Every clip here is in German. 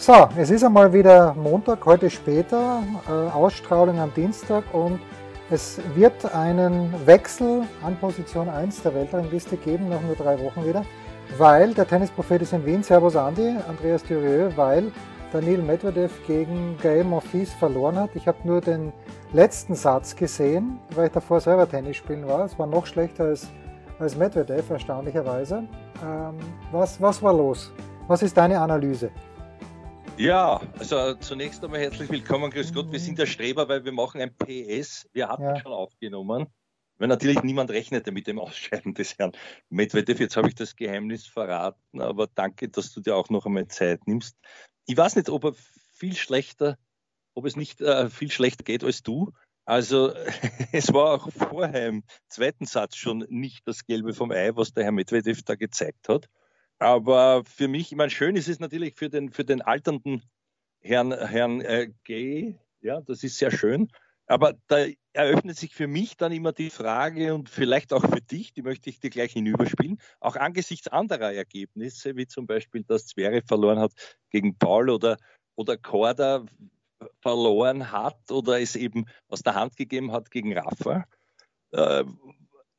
So, es ist einmal wieder Montag, heute später, äh, Ausstrahlung am Dienstag und es wird einen Wechsel an Position 1 der Weltrangliste geben, nach nur drei Wochen wieder, weil der Tennisprophet ist in Wien, Servus Andi, Andreas Dürieu, weil Daniel Medvedev gegen Gael Monfils verloren hat. Ich habe nur den letzten Satz gesehen, weil ich davor selber Tennis spielen war. Es war noch schlechter als, als Medvedev, erstaunlicherweise. Ähm, was, was war los? Was ist deine Analyse? Ja, also zunächst einmal herzlich willkommen, grüß Gott. Wir sind der Streber, weil wir machen ein PS. Wir hatten ja. schon aufgenommen, weil natürlich niemand rechnete mit dem Ausscheiden des Herrn Medvedev. Jetzt habe ich das Geheimnis verraten, aber danke, dass du dir auch noch einmal Zeit nimmst. Ich weiß nicht, ob er viel schlechter, ob es nicht äh, viel schlechter geht als du. Also es war auch vorher im zweiten Satz schon nicht das Gelbe vom Ei, was der Herr Medvedev da gezeigt hat. Aber für mich, ich meine, schön ist es natürlich für den, für den alternden Herrn, Herrn äh, Gay, ja, das ist sehr schön. Aber da eröffnet sich für mich dann immer die Frage und vielleicht auch für dich, die möchte ich dir gleich hinüberspielen, auch angesichts anderer Ergebnisse, wie zum Beispiel, dass Zverev verloren hat gegen Paul oder, oder Korda verloren hat oder es eben aus der Hand gegeben hat gegen Rafa. Äh,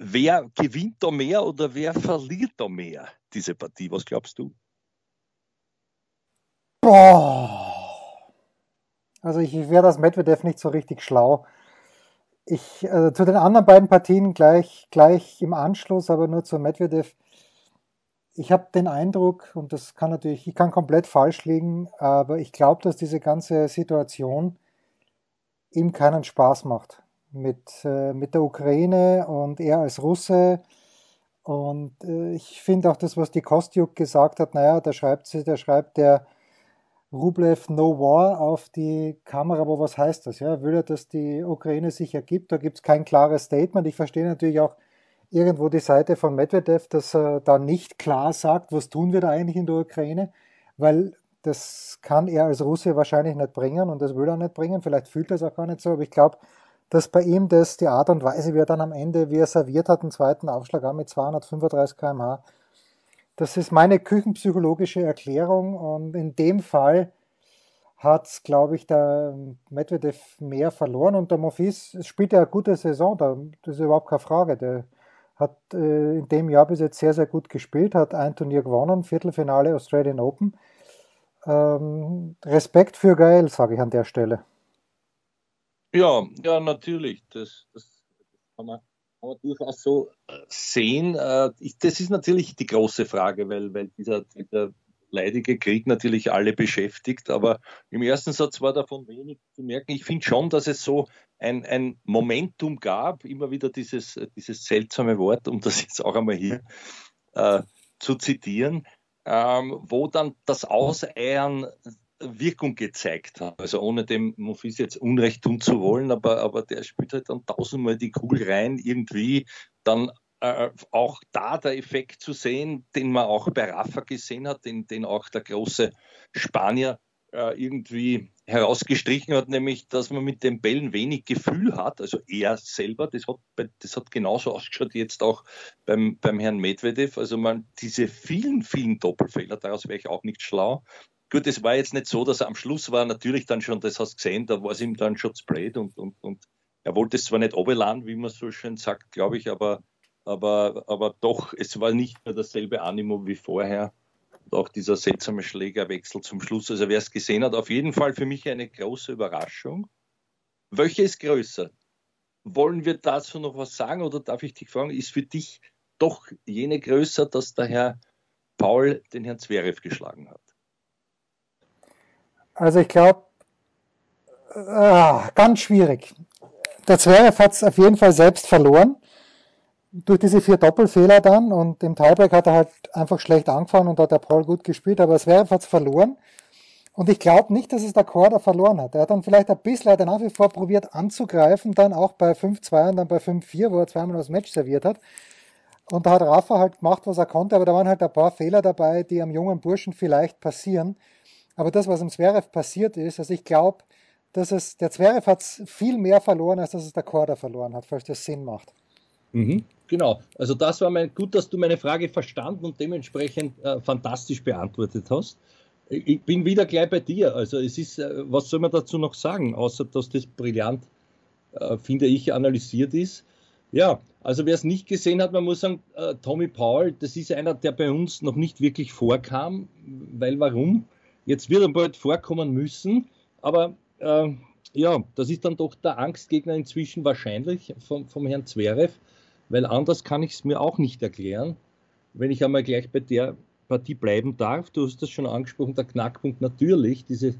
wer gewinnt da mehr oder wer verliert da mehr diese Partie? Was glaubst du? Boah. Also ich, ich wäre das Medvedev nicht so richtig schlau. Ich, äh, zu den anderen beiden Partien gleich, gleich im Anschluss, aber nur zu Medvedev. Ich habe den Eindruck, und das kann natürlich, ich kann komplett falsch liegen, aber ich glaube, dass diese ganze Situation ihm keinen Spaß macht mit, äh, mit der Ukraine und er als Russe. Und äh, ich finde auch das, was die Kostjuk gesagt hat, naja, da schreibt sie, da schreibt der Rublev No War auf die Kamera, aber was heißt das? Ja, will er, dass die Ukraine sich ergibt? Da gibt es kein klares Statement. Ich verstehe natürlich auch irgendwo die Seite von Medvedev, dass er da nicht klar sagt, was tun wir da eigentlich in der Ukraine, weil das kann er als Russe wahrscheinlich nicht bringen und das will er nicht bringen. Vielleicht fühlt er es auch gar nicht so, aber ich glaube, dass bei ihm das die Art und Weise, wie er dann am Ende, wie er serviert hat, einen zweiten Aufschlag auch mit 235 km/h, das ist meine küchenpsychologische Erklärung und in dem Fall hat, glaube ich, der Medvedev mehr verloren und der Monfils spielt ja eine gute Saison, das ist überhaupt keine Frage. Der hat äh, in dem Jahr bis jetzt sehr, sehr gut gespielt, hat ein Turnier gewonnen, Viertelfinale Australian Open. Ähm, Respekt für Gael, sage ich an der Stelle. Ja, ja, natürlich. Das, das kann, man, man durchaus so äh, sehen. Äh, das ist natürlich die große Frage, weil, weil dieser, dieser leidige Krieg natürlich alle beschäftigt. Aber im ersten Satz war davon wenig zu merken. Ich finde schon, dass es so ein, ein Momentum gab, immer wieder dieses, dieses seltsame Wort, um das jetzt auch einmal hier äh, zu zitieren, ähm, wo dann das Auseiern Wirkung gezeigt hat. Also ohne dem Monfils jetzt Unrecht tun zu wollen, aber, aber der spielt halt dann tausendmal die Kugel rein, irgendwie dann äh, auch da der Effekt zu sehen, den man auch bei Rafa gesehen hat, den, den auch der große Spanier äh, irgendwie herausgestrichen hat, nämlich, dass man mit den Bällen wenig Gefühl hat, also er selber, das hat, das hat genauso ausgeschaut jetzt auch beim, beim Herrn Medvedev, also man diese vielen, vielen Doppelfehler, daraus wäre ich auch nicht schlau, Gut, es war jetzt nicht so, dass er am Schluss war, natürlich dann schon, das hast du gesehen, da war es ihm dann schon sprayed und, und, und er wollte es zwar nicht oberladen, wie man so schön sagt, glaube ich, aber, aber, aber doch, es war nicht mehr dasselbe Animo wie vorher. Und auch dieser seltsame Schlägerwechsel zum Schluss. Also wer es gesehen hat, auf jeden Fall für mich eine große Überraschung. Welche ist größer? Wollen wir dazu noch was sagen oder darf ich dich fragen, ist für dich doch jene größer, dass der Herr Paul den Herrn Zverev geschlagen hat? Also ich glaube, äh, ganz schwierig. Der Zverev hat es auf jeden Fall selbst verloren. Durch diese vier Doppelfehler dann und im Tiebreak hat er halt einfach schlecht angefangen und hat der Paul gut gespielt, aber Zverev hat es verloren. Und ich glaube nicht, dass es der Korda verloren hat. Er hat dann vielleicht ein bisschen, er nach wie vor probiert anzugreifen, dann auch bei 5-2 und dann bei 5-4, wo er zweimal das Match serviert hat. Und da hat Rafa halt gemacht, was er konnte, aber da waren halt ein paar Fehler dabei, die am jungen Burschen vielleicht passieren. Aber das, was im Zverev passiert ist, also ich glaube, dass es, der Zverev hat viel mehr verloren, als dass es der Korda verloren hat, falls das Sinn macht. Mhm, genau. Also das war mein, gut, dass du meine Frage verstanden und dementsprechend äh, fantastisch beantwortet hast. Ich bin wieder gleich bei dir. Also es ist, äh, was soll man dazu noch sagen, außer dass das brillant, äh, finde ich, analysiert ist. Ja, also wer es nicht gesehen hat, man muss sagen, äh, Tommy Paul, das ist einer, der bei uns noch nicht wirklich vorkam, weil warum? Jetzt wird er bald vorkommen müssen, aber äh, ja, das ist dann doch der Angstgegner inzwischen wahrscheinlich vom, vom Herrn Zverev, weil anders kann ich es mir auch nicht erklären, wenn ich einmal gleich bei der Partie bleiben darf. Du hast das schon angesprochen, der Knackpunkt natürlich, diese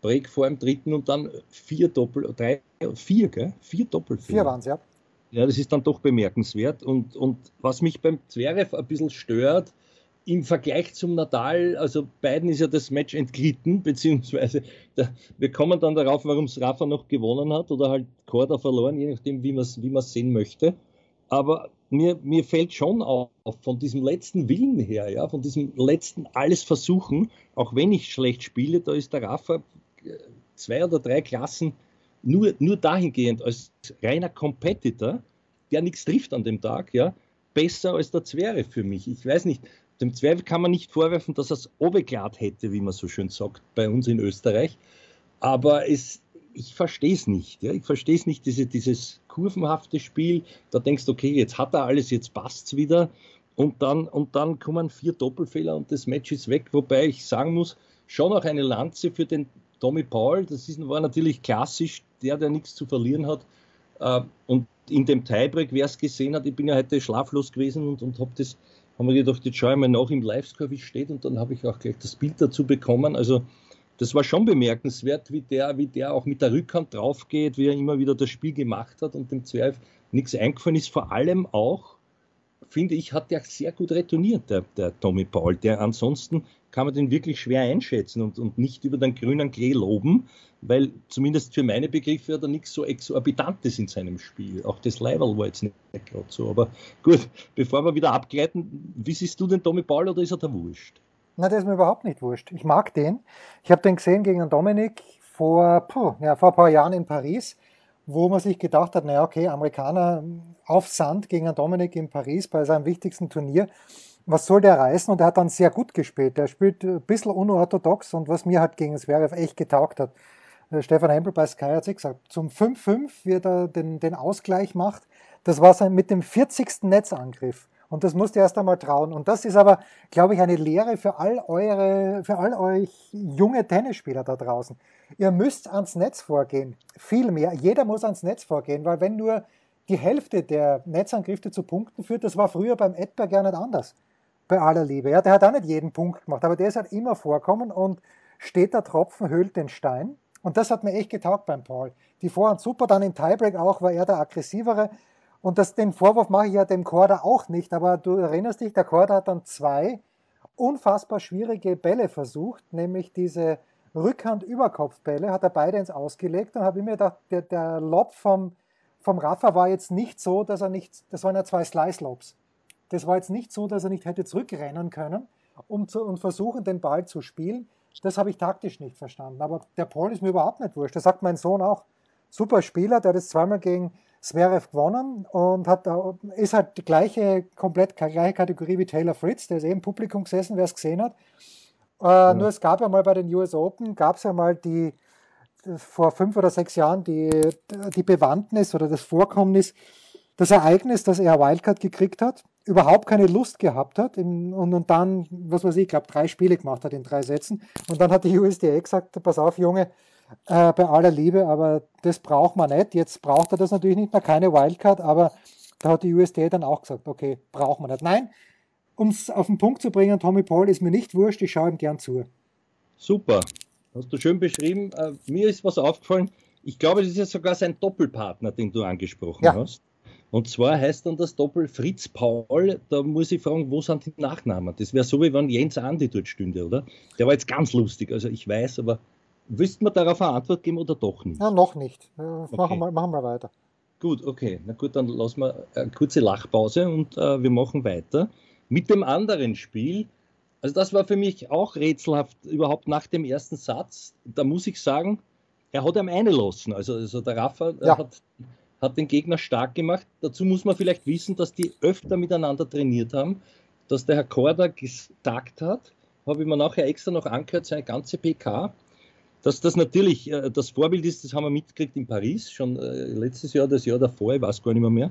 Break vor dem dritten und dann vier Doppel, drei, vier, gell? Vier Doppelfehler. Vier waren es, ja. Ja, das ist dann doch bemerkenswert. Und, und was mich beim Zverev ein bisschen stört, im Vergleich zum Nadal, also beiden ist ja das Match entglitten, beziehungsweise da, wir kommen dann darauf, warum es Rafa noch gewonnen hat oder halt Korda verloren, je nachdem, wie man es wie sehen möchte. Aber mir, mir fällt schon auf, von diesem letzten Willen her, ja, von diesem letzten alles versuchen, auch wenn ich schlecht spiele, da ist der Rafa äh, zwei oder drei Klassen nur, nur dahingehend als reiner Competitor, der nichts trifft an dem Tag, ja, besser als der Zwerge für mich. Ich weiß nicht, dem Zwerge kann man nicht vorwerfen, dass er es obeglad hätte, wie man so schön sagt, bei uns in Österreich. Aber es, ich verstehe es nicht. Ja? Ich verstehe es nicht, diese, dieses kurvenhafte Spiel. Da denkst du, okay, jetzt hat er alles, jetzt passt es wieder. Und dann, und dann kommen vier Doppelfehler und das Match ist weg. Wobei ich sagen muss, schon auch eine Lanze für den Tommy Paul. Das ist, war natürlich klassisch, der, der nichts zu verlieren hat. Äh, und in dem Tiebreak, wer es gesehen hat, ich bin ja heute schlaflos gewesen und, und habe das, haben wir gedacht, jetzt schaue ich mal nach im Livescore, wie es steht und dann habe ich auch gleich das Bild dazu bekommen. Also das war schon bemerkenswert, wie der, wie der auch mit der Rückhand drauf geht, wie er immer wieder das Spiel gemacht hat und dem Zwerg nichts eingefallen ist. Vor allem auch, finde ich, hat der sehr gut retourniert, der, der Tommy Paul. Der ansonsten kann man den wirklich schwer einschätzen und, und nicht über den grünen Klee loben, weil zumindest für meine Begriffe hat er nichts so Exorbitantes in seinem Spiel. Auch das Level war jetzt nicht gerade so. Aber gut, bevor wir wieder abgleiten, wie siehst du den Tommy Paul oder ist er da wurscht? Na, der ist mir überhaupt nicht wurscht. Ich mag den. Ich habe den gesehen gegen Dominik vor, puh, ja, vor ein paar Jahren in Paris, wo man sich gedacht hat, naja, okay, Amerikaner auf Sand gegen Dominik in Paris bei seinem wichtigsten Turnier. Was soll der reißen? Und er hat dann sehr gut gespielt. Er spielt ein bisschen unorthodox und was mir halt gegen Zverev echt getaugt hat. Äh, Stefan Hempel bei Sky hat sich gesagt, zum 5-5, wie er den, den Ausgleich macht, das war sein mit dem 40. Netzangriff. Und das musst du erst einmal trauen. Und das ist aber, glaube ich, eine Lehre für all eure, für all euch junge Tennisspieler da draußen. Ihr müsst ans Netz vorgehen. Viel mehr. Jeder muss ans Netz vorgehen, weil wenn nur die Hälfte der Netzangriffe zu Punkten führt, das war früher beim Edberg ja nicht anders. Bei aller Liebe. Ja, der hat auch nicht jeden Punkt gemacht, aber der ist halt immer vorkommen und steht der Tropfen, höhlt den Stein. Und das hat mir echt getaugt beim Paul. Die Vorhand super, dann im Tiebreak auch war er der aggressivere. Und das, den Vorwurf mache ich ja dem Korda auch nicht, aber du erinnerst dich, der Korda hat dann zwei unfassbar schwierige Bälle versucht, nämlich diese Rückhand-Überkopfbälle, hat er beide ins Ausgelegt und habe ich mir gedacht, der, der Lob vom, vom Rafa war jetzt nicht so, dass er nicht, das waren ja zwei Slice-Lobs. Das war jetzt nicht so, dass er nicht hätte zurückrennen können um zu, und versuchen, den Ball zu spielen. Das habe ich taktisch nicht verstanden. Aber der Paul ist mir überhaupt nicht wurscht. Das sagt mein Sohn auch. Super Spieler, der hat jetzt zweimal gegen Zverev gewonnen und hat, ist halt die gleiche, komplett gleiche Kategorie wie Taylor Fritz, der ist eben im Publikum gesessen, wer es gesehen hat. Äh, ja. Nur es gab ja mal bei den US Open, gab es ja mal die, vor fünf oder sechs Jahren die, die Bewandtnis oder das Vorkommnis, das Ereignis, dass er Wildcard gekriegt hat, überhaupt keine Lust gehabt hat in, und, und dann, was weiß ich, ich glaube drei Spiele gemacht hat in drei Sätzen und dann hat die USDA gesagt, pass auf Junge, äh, bei aller Liebe, aber das braucht man nicht. Jetzt braucht er das natürlich nicht mehr, keine Wildcard, aber da hat die USD dann auch gesagt, okay, braucht man nicht. Nein, um es auf den Punkt zu bringen, Tommy Paul ist mir nicht wurscht, ich schaue ihm gern zu. Super, hast du schön beschrieben. Äh, mir ist was aufgefallen, ich glaube, das ist ja sogar sein Doppelpartner, den du angesprochen ja. hast. Und zwar heißt dann das Doppel Fritz Paul. Da muss ich fragen, wo sind die Nachnamen? Das wäre so, wie wenn Jens Andi dort stünde, oder? Der war jetzt ganz lustig. Also ich weiß, aber wüssten wir darauf eine Antwort geben oder doch nicht? Ja, noch nicht. Okay. Machen, wir, machen wir weiter. Gut, okay. Na gut, dann lassen wir eine kurze Lachpause und äh, wir machen weiter mit dem anderen Spiel. Also das war für mich auch rätselhaft, überhaupt nach dem ersten Satz. Da muss ich sagen, er hat ihm eine lassen. Also, also der Rafa ja. hat hat den Gegner stark gemacht. Dazu muss man vielleicht wissen, dass die öfter miteinander trainiert haben, dass der Herr Korda gesagt hat, habe ich mir nachher extra noch angehört, seine ganze PK, dass das natürlich äh, das Vorbild ist, das haben wir mitgekriegt in Paris, schon äh, letztes Jahr, das Jahr davor, ich weiß gar nicht mehr, mehr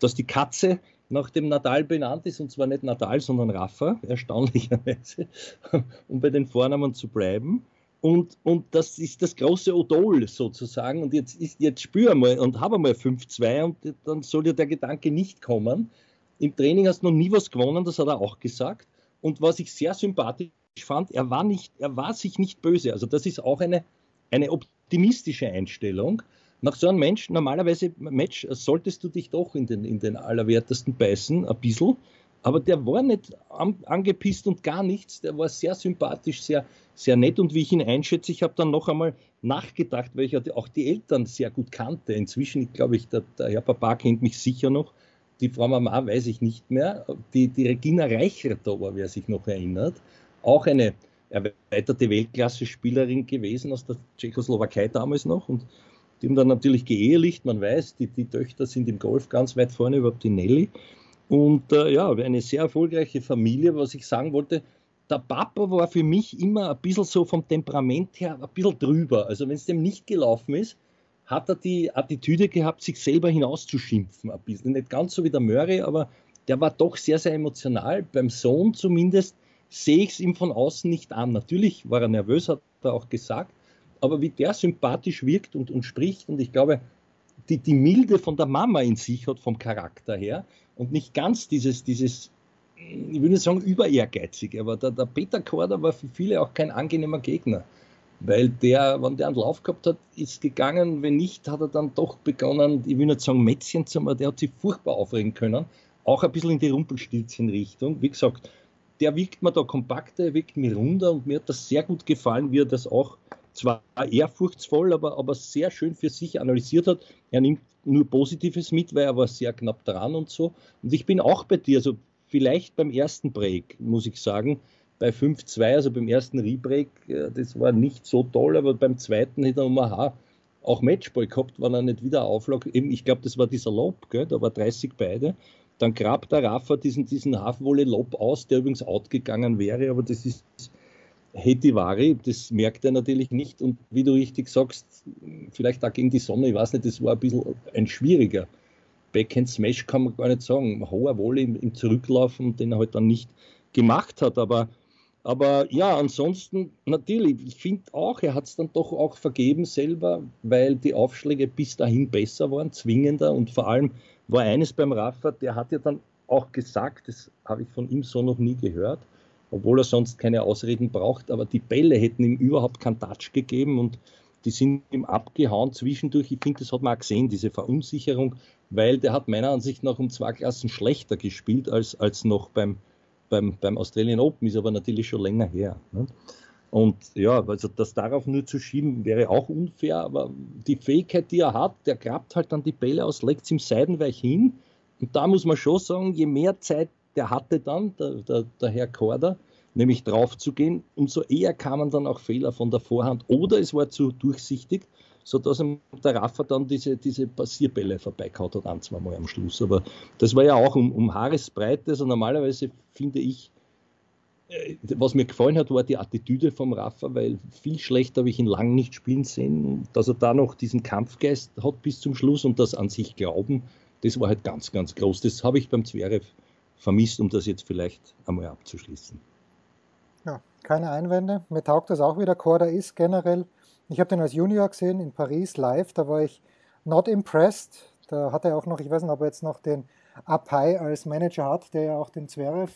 dass die Katze nach dem Nadal benannt ist, und zwar nicht Nadal, sondern Rafa, erstaunlicherweise, um bei den Vornamen zu bleiben. Und, und das ist das große Odol sozusagen. Und jetzt, ist, jetzt spür mal und habe mal 5-2 und dann soll ja der Gedanke nicht kommen. Im Training hast du noch nie was gewonnen, das hat er auch gesagt. Und was ich sehr sympathisch fand, er war, nicht, er war sich nicht böse. Also das ist auch eine, eine optimistische Einstellung. Nach so einem Mensch, normalerweise Match, solltest du dich doch in den, in den Allerwertesten beißen, ein bisschen. Aber der war nicht angepisst und gar nichts. Der war sehr sympathisch, sehr, sehr nett. Und wie ich ihn einschätze, ich habe dann noch einmal nachgedacht, weil ich auch die Eltern sehr gut kannte. Inzwischen, glaube ich, der, der Herr Papa kennt mich sicher noch. Die Frau Mama weiß ich nicht mehr. Die, die Regina Reichert war, wer sich noch erinnert. Auch eine erweiterte Weltklasse-Spielerin gewesen aus der Tschechoslowakei damals noch. Und die haben dann natürlich geehelicht. Man weiß, die, die Töchter sind im Golf ganz weit vorne, überhaupt die Nelly. Und äh, ja, eine sehr erfolgreiche Familie, was ich sagen wollte. Der Papa war für mich immer ein bisschen so vom Temperament her ein bisschen drüber. Also wenn es dem nicht gelaufen ist, hat er die Attitüde gehabt, sich selber hinauszuschimpfen. Ein bisschen. Nicht ganz so wie der Murray, aber der war doch sehr, sehr emotional. Beim Sohn zumindest sehe ich es ihm von außen nicht an. Natürlich war er nervös, hat er auch gesagt. Aber wie der sympathisch wirkt und, und spricht, und ich glaube, die, die Milde von der Mama in sich hat, vom Charakter her, und nicht ganz dieses, dieses ich würde nicht sagen über ehrgeizig, aber der, der Peter Korda war für viele auch kein angenehmer Gegner. Weil der, wenn der einen Lauf gehabt hat, ist gegangen, wenn nicht, hat er dann doch begonnen, ich will nicht sagen Mätzchen zu machen, der hat sich furchtbar aufregen können. Auch ein bisschen in die Rumpelstilzchen-Richtung. Wie gesagt, der wirkt mir da kompakter, er wirkt mir runder und mir hat das sehr gut gefallen, wie er das auch zwar ehrfurchtsvoll, aber, aber sehr schön für sich analysiert hat. Er nimmt nur Positives mit, weil er war sehr knapp dran und so. Und ich bin auch bei dir, also vielleicht beim ersten Break, muss ich sagen, bei 5-2, also beim ersten Rebreak, äh, das war nicht so toll, aber beim zweiten hätte er um aha, auch Matchball gehabt, weil er nicht wieder auflag. Eben, ich glaube, das war dieser Lob, gell? da war 30 beide. Dann grabt der Rafa diesen, diesen Halfwolle-Lob aus, der übrigens outgegangen wäre, aber das ist Hetivari, das merkt er natürlich nicht. Und wie du richtig sagst, vielleicht auch gegen die Sonne, ich weiß nicht, das war ein bisschen ein schwieriger Backhand Smash, kann man gar nicht sagen. Hoher Wolle im, im Zurücklaufen, den er halt dann nicht gemacht hat. Aber, aber ja, ansonsten natürlich, ich finde auch, er hat es dann doch auch vergeben selber, weil die Aufschläge bis dahin besser waren, zwingender. Und vor allem war eines beim Rafa, der hat ja dann auch gesagt, das habe ich von ihm so noch nie gehört, obwohl er sonst keine Ausreden braucht, aber die Bälle hätten ihm überhaupt keinen Touch gegeben und die sind ihm abgehauen zwischendurch. Ich finde, das hat man auch gesehen, diese Verunsicherung, weil der hat meiner Ansicht nach um zwei Klassen schlechter gespielt als, als noch beim, beim, beim Australian Open, ist aber natürlich schon länger her. Ne? Und ja, also das darauf nur zu schieben, wäre auch unfair, aber die Fähigkeit, die er hat, der grabt halt dann die Bälle aus, legt es im Seidenweich hin. Und da muss man schon sagen, je mehr Zeit der hatte dann, der, der, der Herr Korder, nämlich drauf zu gehen, umso eher kamen dann auch Fehler von der Vorhand oder es war zu durchsichtig, sodass der Raffer dann diese, diese Passierbälle vorbeikaut hat, ein, zwei Mal am Schluss. Aber das war ja auch um, um Haaresbreite, also normalerweise finde ich, äh, was mir gefallen hat, war die Attitüde vom Rafa, weil viel schlechter habe ich ihn lang nicht spielen sehen. Dass er da noch diesen Kampfgeist hat bis zum Schluss und das an sich glauben, das war halt ganz, ganz groß. Das habe ich beim Zverev vermisst, um das jetzt vielleicht einmal abzuschließen. Ja, keine Einwände. Mir taugt das auch wieder. Korda ist generell. Ich habe den als Junior gesehen in Paris live. Da war ich not impressed. Da hat er auch noch, ich weiß nicht, ob er jetzt noch den Apai als Manager hat, der ja auch den Zverev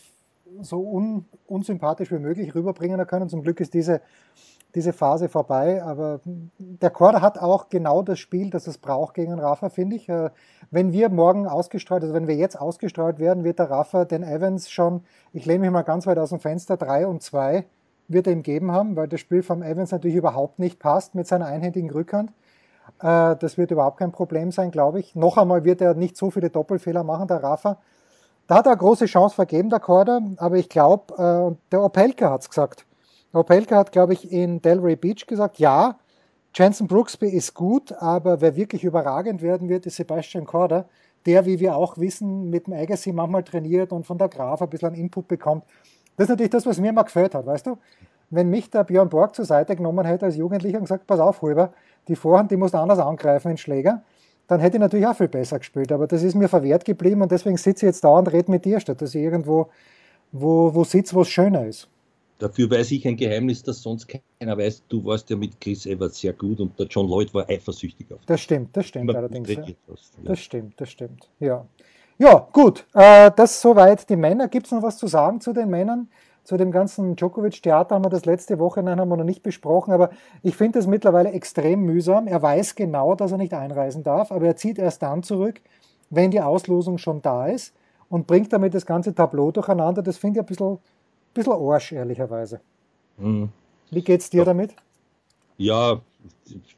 so un, unsympathisch wie möglich rüberbringen kann. Und zum Glück ist diese, diese Phase vorbei. Aber der Korda hat auch genau das Spiel, das es braucht gegen Rafa, finde ich. wenn wir morgen ausgestrahlt, also wenn wir jetzt ausgestrahlt werden, wird der Rafa den Evans schon, ich lehne mich mal ganz weit aus dem Fenster, 3 und 2 wird er ihm geben haben, weil das Spiel vom Evans natürlich überhaupt nicht passt mit seiner einhändigen Rückhand. Äh, das wird überhaupt kein Problem sein, glaube ich. Noch einmal wird er nicht so viele Doppelfehler machen, der Rafa. Da hat er eine große Chance vergeben, der Korda, aber ich glaube, äh, der Opelka hat es gesagt. Opelka hat, glaube ich, in Delray Beach gesagt, ja, Jensen Brooksby ist gut, aber wer wirklich überragend werden wird, ist Sebastian Korda, der, wie wir auch wissen, mit dem Agassi manchmal trainiert und von der Graf ein bisschen Input bekommt. Das ist natürlich das, was mir mal gefällt hat, weißt du? Wenn mich der Björn Borg zur Seite genommen hätte als Jugendlicher und gesagt, pass auf, Huber, die Vorhand, die musst du anders angreifen in Schläger, dann hätte ich natürlich auch viel besser gespielt. Aber das ist mir verwehrt geblieben und deswegen sitze ich jetzt da und rede mit dir, statt dass ich irgendwo wo, wo sitze, wo es schöner ist. Dafür weiß ich ein Geheimnis, das sonst keiner weiß. Du warst ja mit Chris Evans sehr gut und der John Lloyd war eifersüchtig auf dich. Das stimmt, das stimmt allerdings. Ja. Das stimmt, das stimmt. Ja, ja gut. Äh, das soweit die Männer. Gibt es noch was zu sagen zu den Männern? Zu dem ganzen Djokovic-Theater haben wir das letzte Woche nein, haben wir noch nicht besprochen, aber ich finde es mittlerweile extrem mühsam. Er weiß genau, dass er nicht einreisen darf, aber er zieht erst dann zurück, wenn die Auslosung schon da ist und bringt damit das ganze Tableau durcheinander. Das finde ich ein bisschen bisschen Arsch, ehrlicherweise. Mhm. Wie geht's dir damit? Ja,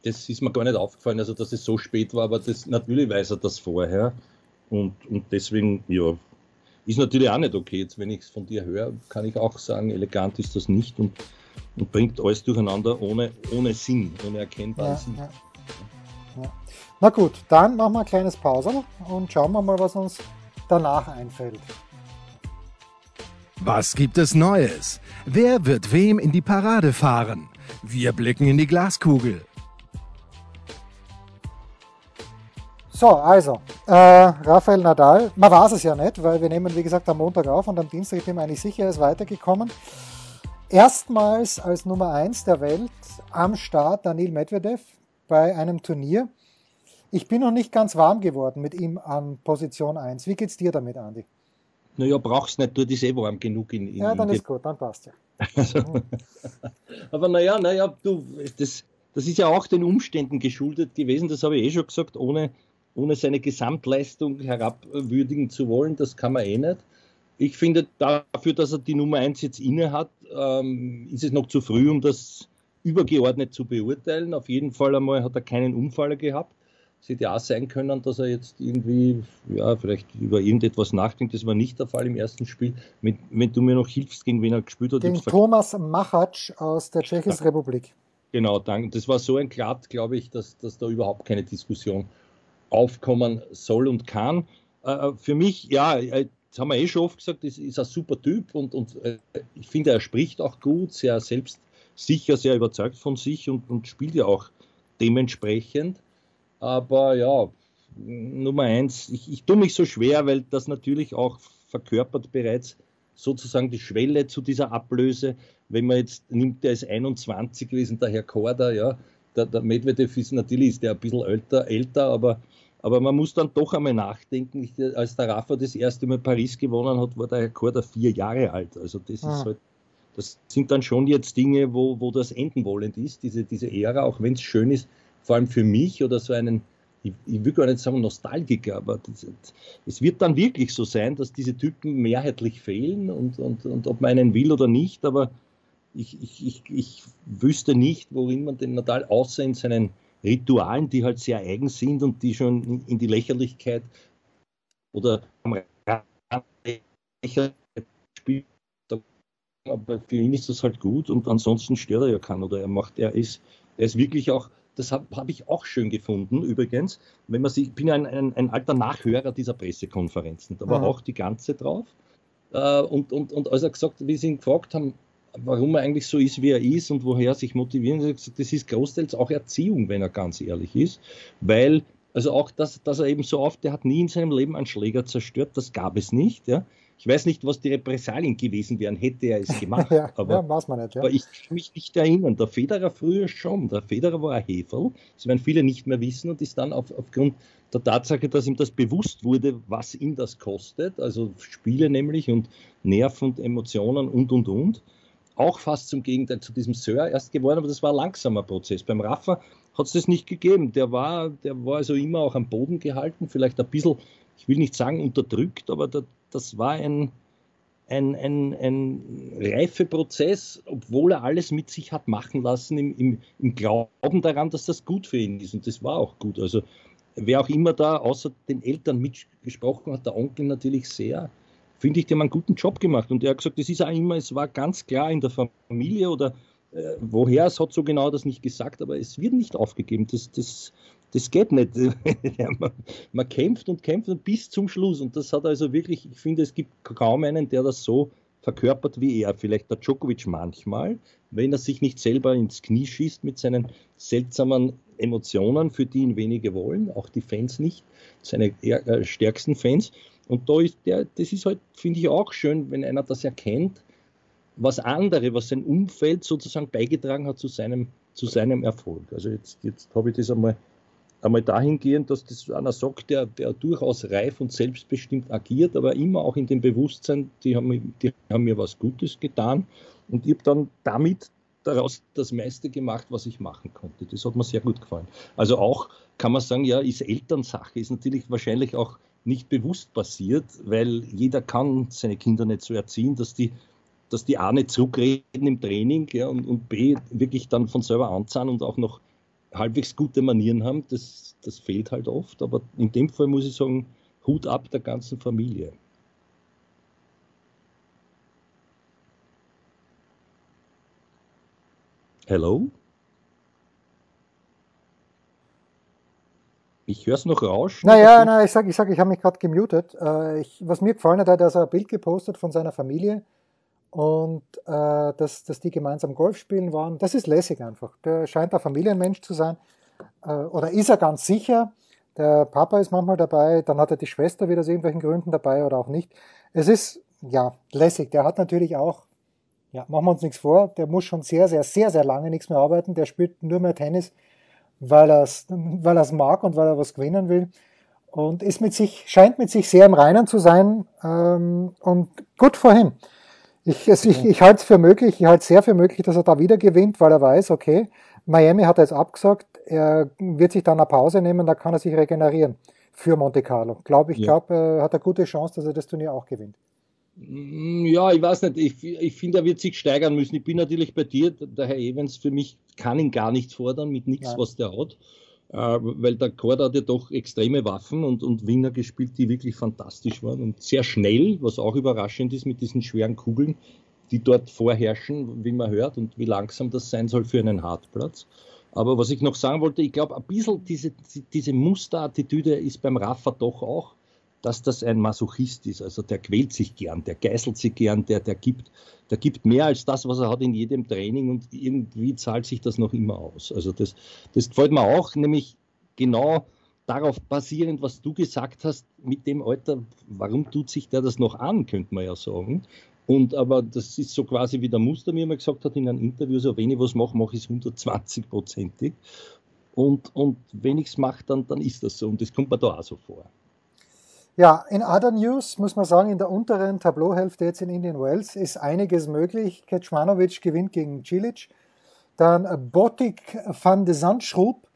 das ist mir gar nicht aufgefallen, also dass es so spät war, aber das, natürlich weiß er das vorher. Und, und deswegen, ja, ist natürlich auch nicht okay. Jetzt, wenn ich es von dir höre, kann ich auch sagen, elegant ist das nicht und, und bringt alles durcheinander ohne, ohne Sinn, ohne erkennbaren ja, Sinn. Ja. Ja. Na gut, dann machen wir ein kleines Pause und schauen wir mal, was uns danach einfällt. Was gibt es Neues? Wer wird wem in die Parade fahren? Wir blicken in die Glaskugel. So, also, äh, Rafael Nadal, man weiß es ja nicht, weil wir nehmen, wie gesagt, am Montag auf und am Dienstag, ich bin mir eigentlich sicher, er ist weitergekommen. Erstmals als Nummer 1 der Welt am Start Daniil Medvedev bei einem Turnier. Ich bin noch nicht ganz warm geworden mit ihm an Position 1. Wie geht's dir damit, Andi? Naja, brauchst nicht, du das eh warm genug in, in Ja, dann in ist gut, dann passt ja. Also, aber naja, naja, du, das, das ist ja auch den Umständen geschuldet gewesen, das habe ich eh schon gesagt, ohne, ohne seine Gesamtleistung herabwürdigen zu wollen, das kann man eh nicht. Ich finde, dafür, dass er die Nummer 1 jetzt inne hat, ähm, ist es noch zu früh, um das übergeordnet zu beurteilen. Auf jeden Fall einmal hat er keinen Unfall gehabt es hätte auch sein können, dass er jetzt irgendwie, ja, vielleicht über irgendetwas nachdenkt. Das war nicht der Fall im ersten Spiel. Mit, wenn du mir noch hilfst, gegen wen er gespielt hat. Gegen Thomas Machac aus der Tschechischen Republik. Genau, danke. Das war so ein Glatt, glaube ich, dass, dass da überhaupt keine Diskussion aufkommen soll und kann. Äh, äh für mich, ja, äh, das haben wir eh schon oft gesagt, ist, ist ein super Typ und, und äh, ich finde, er spricht auch gut, sehr selbstsicher, sehr überzeugt von sich und, und spielt ja auch dementsprechend. Aber ja, Nummer eins, ich, ich tue mich so schwer, weil das natürlich auch verkörpert bereits sozusagen die Schwelle zu dieser Ablöse. Wenn man jetzt nimmt, der ist 21 gewesen, der Herr Korda, ja, der, der Medvedev ist natürlich ist der ein bisschen älter, älter aber, aber man muss dann doch einmal nachdenken. Ich, als der Rafa das erste Mal Paris gewonnen hat, war der Herr Korda vier Jahre alt. Also das ah. ist halt, das sind dann schon jetzt Dinge, wo, wo das enden wollend ist, diese, diese Ära, auch wenn es schön ist, vor allem für mich oder so einen, ich, ich will gar nicht sagen Nostalgiker, aber das, es wird dann wirklich so sein, dass diese Typen mehrheitlich fehlen und, und, und ob man einen will oder nicht, aber ich, ich, ich, ich wüsste nicht, worin man den Nadal außer in seinen Ritualen, die halt sehr eigen sind und die schon in, die Lächerlichkeit oder spielt, aber für ihn ist das halt gut und ansonsten stört er ja keinen oder er macht, er ist, er ist wirklich auch das habe hab ich auch schön gefunden, übrigens. Wenn man sich, ich bin ja ein, ein, ein alter Nachhörer dieser Pressekonferenzen. Da war mhm. auch die ganze drauf. Äh, und, und, und als er gesagt, wie sie ihn gefragt haben, warum er eigentlich so ist, wie er ist und woher er sich motivieren, hat er gesagt, das ist großteils auch Erziehung, wenn er ganz ehrlich ist. Weil, also auch, dass, dass er eben so oft, der hat nie in seinem Leben einen Schläger zerstört, das gab es nicht. Ja. Ich weiß nicht, was die Repressalien gewesen wären, hätte er es gemacht. ja, aber, ja, weiß man nicht, ja. aber ich kann mich nicht erinnern. Der Federer früher schon. Der Federer war ein Heferl. Das werden viele nicht mehr wissen und ist dann auf, aufgrund der Tatsache, dass ihm das bewusst wurde, was ihm das kostet, also Spiele nämlich und Nerven und Emotionen und und und, auch fast zum Gegenteil zu diesem Sir erst geworden, aber das war ein langsamer Prozess. Beim Rafa hat es das nicht gegeben. Der war, der war also immer auch am Boden gehalten, vielleicht ein bisschen, ich will nicht sagen unterdrückt, aber da, das war ein, ein, ein, ein Reifeprozess, obwohl er alles mit sich hat machen lassen, im, im, im Glauben daran, dass das gut für ihn ist. Und das war auch gut. Also wer auch immer da außer den Eltern mitgesprochen hat, der Onkel natürlich sehr, finde ich, die haben einen guten Job gemacht. Und er hat gesagt, das ist auch immer, es war ganz klar in der Familie oder äh, woher, es hat so genau das nicht gesagt, aber es wird nicht aufgegeben. Das, das, das geht nicht. man, man, kämpft und kämpft und bis zum Schluss. Und das hat also wirklich, ich finde, es gibt kaum einen, der das so verkörpert wie er. Vielleicht der Djokovic manchmal, wenn er sich nicht selber ins Knie schießt mit seinen seltsamen Emotionen, für die ihn wenige wollen, auch die Fans nicht, seine äh, stärksten Fans. Und da ist der, das ist halt, finde ich auch schön, wenn einer das erkennt, was andere, was sein Umfeld sozusagen beigetragen hat zu seinem, zu seinem Erfolg. Also jetzt, jetzt habe ich das einmal, einmal dahingehend, dass das einer sagt, der, der durchaus reif und selbstbestimmt agiert, aber immer auch in dem Bewusstsein, die haben, die haben mir was Gutes getan und ich habe dann damit daraus das meiste gemacht, was ich machen konnte. Das hat mir sehr gut gefallen. Also auch kann man sagen, ja, ist Elternsache, ist natürlich wahrscheinlich auch nicht bewusst passiert, weil jeder kann seine Kinder nicht so erziehen, dass die, dass die A nicht zurückreden im Training ja, und, und B wirklich dann von selber anzahlen und auch noch halbwegs gute Manieren haben. Das, das fehlt halt oft. Aber in dem Fall muss ich sagen, Hut ab der ganzen Familie. Hello? Ich höre es noch rauschen. Naja, nein, ich sage, ich, sag, ich habe mich gerade gemutet. Äh, ich, was mir gefallen hat, hat er ein Bild gepostet von seiner Familie und äh, dass, dass die gemeinsam Golf spielen waren. Das ist lässig einfach. Der scheint ein Familienmensch zu sein. Äh, oder ist er ganz sicher. Der Papa ist manchmal dabei, dann hat er die Schwester wieder aus irgendwelchen Gründen dabei oder auch nicht. Es ist, ja, lässig. Der hat natürlich auch, ja, machen wir uns nichts vor, der muss schon sehr, sehr, sehr, sehr lange nichts mehr arbeiten. Der spielt nur mehr Tennis weil er es weil er's mag und weil er was gewinnen will. Und ist mit sich, scheint mit sich sehr im Reinen zu sein. Ähm, und gut vorhin. Ich, also ich, ich halte es für möglich, ich halte es sehr für möglich, dass er da wieder gewinnt, weil er weiß, okay, Miami hat er jetzt abgesagt, er wird sich dann eine Pause nehmen, da kann er sich regenerieren für Monte Carlo. Glaube ich, ja. glaube, er hat eine gute Chance, dass er das Turnier auch gewinnt. Mm, ja, ich weiß nicht. Ich, ich finde, er wird sich steigern müssen. Ich bin natürlich bei dir. Der Herr Evans für mich kann ihn gar nicht fordern mit nichts, was der hat. Äh, weil der Chord hat ja doch extreme Waffen und, und Winger gespielt, die wirklich fantastisch waren und sehr schnell, was auch überraschend ist mit diesen schweren Kugeln, die dort vorherrschen, wie man hört und wie langsam das sein soll für einen Hartplatz. Aber was ich noch sagen wollte, ich glaube, ein bisschen diese, diese Musterattitüde ist beim Rafa doch auch dass das ein Masochist ist. Also der quält sich gern, der geißelt sich gern, der, der, gibt, der gibt mehr als das, was er hat in jedem Training und irgendwie zahlt sich das noch immer aus. Also das, das gefällt mir auch, nämlich genau darauf basierend, was du gesagt hast, mit dem Alter, warum tut sich der das noch an, könnte man ja sagen. Und aber das ist so quasi wie der Muster mir immer gesagt hat in einem Interview, so wenn ich was mache, mache ich es 120-prozentig. Und, und wenn ich es mache, dann, dann ist das so. Und das kommt mir da auch so vor. Ja, in Other News muss man sagen, in der unteren Tableauhälfte jetzt in Indian Wells ist einiges möglich. Kecmanovic gewinnt gegen Cilic. Dann Botik van de Zandschrub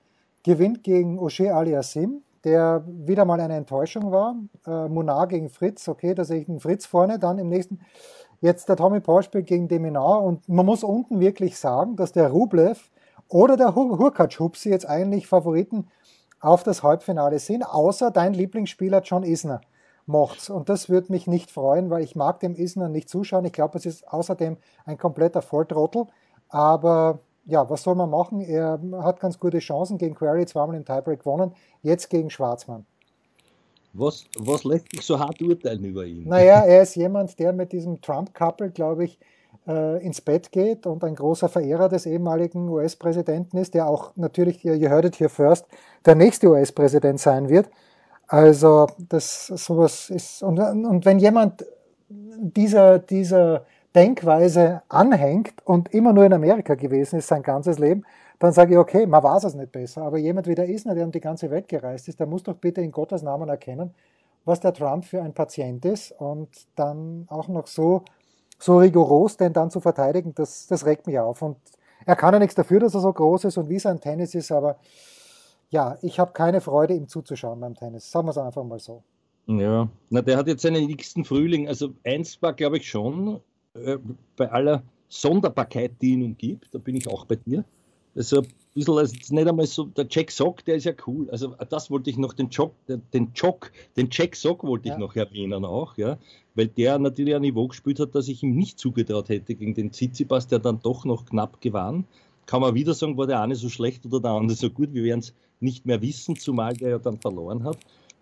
gewinnt gegen O'Shea Aliassim, der wieder mal eine Enttäuschung war. Äh, Munar gegen Fritz, okay, da sehe ich den Fritz vorne. Dann im nächsten, jetzt der Tommy spielt gegen Deminar. Und man muss unten wirklich sagen, dass der Rublev oder der Hurkacz-Hupsi jetzt eigentlich Favoriten auf das Halbfinale sind, außer dein Lieblingsspieler John Isner macht's. Und das würde mich nicht freuen, weil ich mag dem Isner nicht zuschauen. Ich glaube, es ist außerdem ein kompletter Volltrottel. Aber ja, was soll man machen? Er hat ganz gute Chancen gegen Query, zweimal im Tiebreak gewonnen, jetzt gegen Schwarzmann. Was, was lässt dich so hart urteilen über ihn? Naja, er ist jemand, der mit diesem Trump-Couple, glaube ich, ins Bett geht und ein großer Verehrer des ehemaligen US-Präsidenten ist, der auch natürlich, heard it here first, der nächste US-Präsident sein wird. Also das sowas ist und, und wenn jemand dieser dieser Denkweise anhängt und immer nur in Amerika gewesen ist sein ganzes Leben, dann sage ich, okay, man weiß es nicht besser. Aber jemand wie der Isner, der um die ganze Welt gereist ist, der muss doch bitte in Gottes Namen erkennen, was der Trump für ein Patient ist und dann auch noch so so rigoros den dann zu verteidigen, das, das regt mich auf. Und er kann ja nichts dafür, dass er so groß ist und wie sein Tennis ist, aber ja, ich habe keine Freude, ihm zuzuschauen beim Tennis. Sagen wir es einfach mal so. Ja, na, der hat jetzt seinen nächsten Frühling. Also eins war, glaube ich, schon, äh, bei aller Sonderbarkeit, die ihn umgibt, da bin ich auch bei dir. Also ein bisschen, also nicht einmal so, der Jack Sock, der ist ja cool. Also das wollte ich noch, den Jock, den Jock, den Jack Sock wollte ich ja. noch erwähnen auch, ja, weil der natürlich ein Niveau gespielt hat, dass ich ihm nicht zugetraut hätte gegen den Tsitsipas, der dann doch noch knapp gewann. Kann man wieder sagen, war der eine so schlecht oder der andere so gut, wir werden es nicht mehr wissen, zumal der ja dann verloren hat.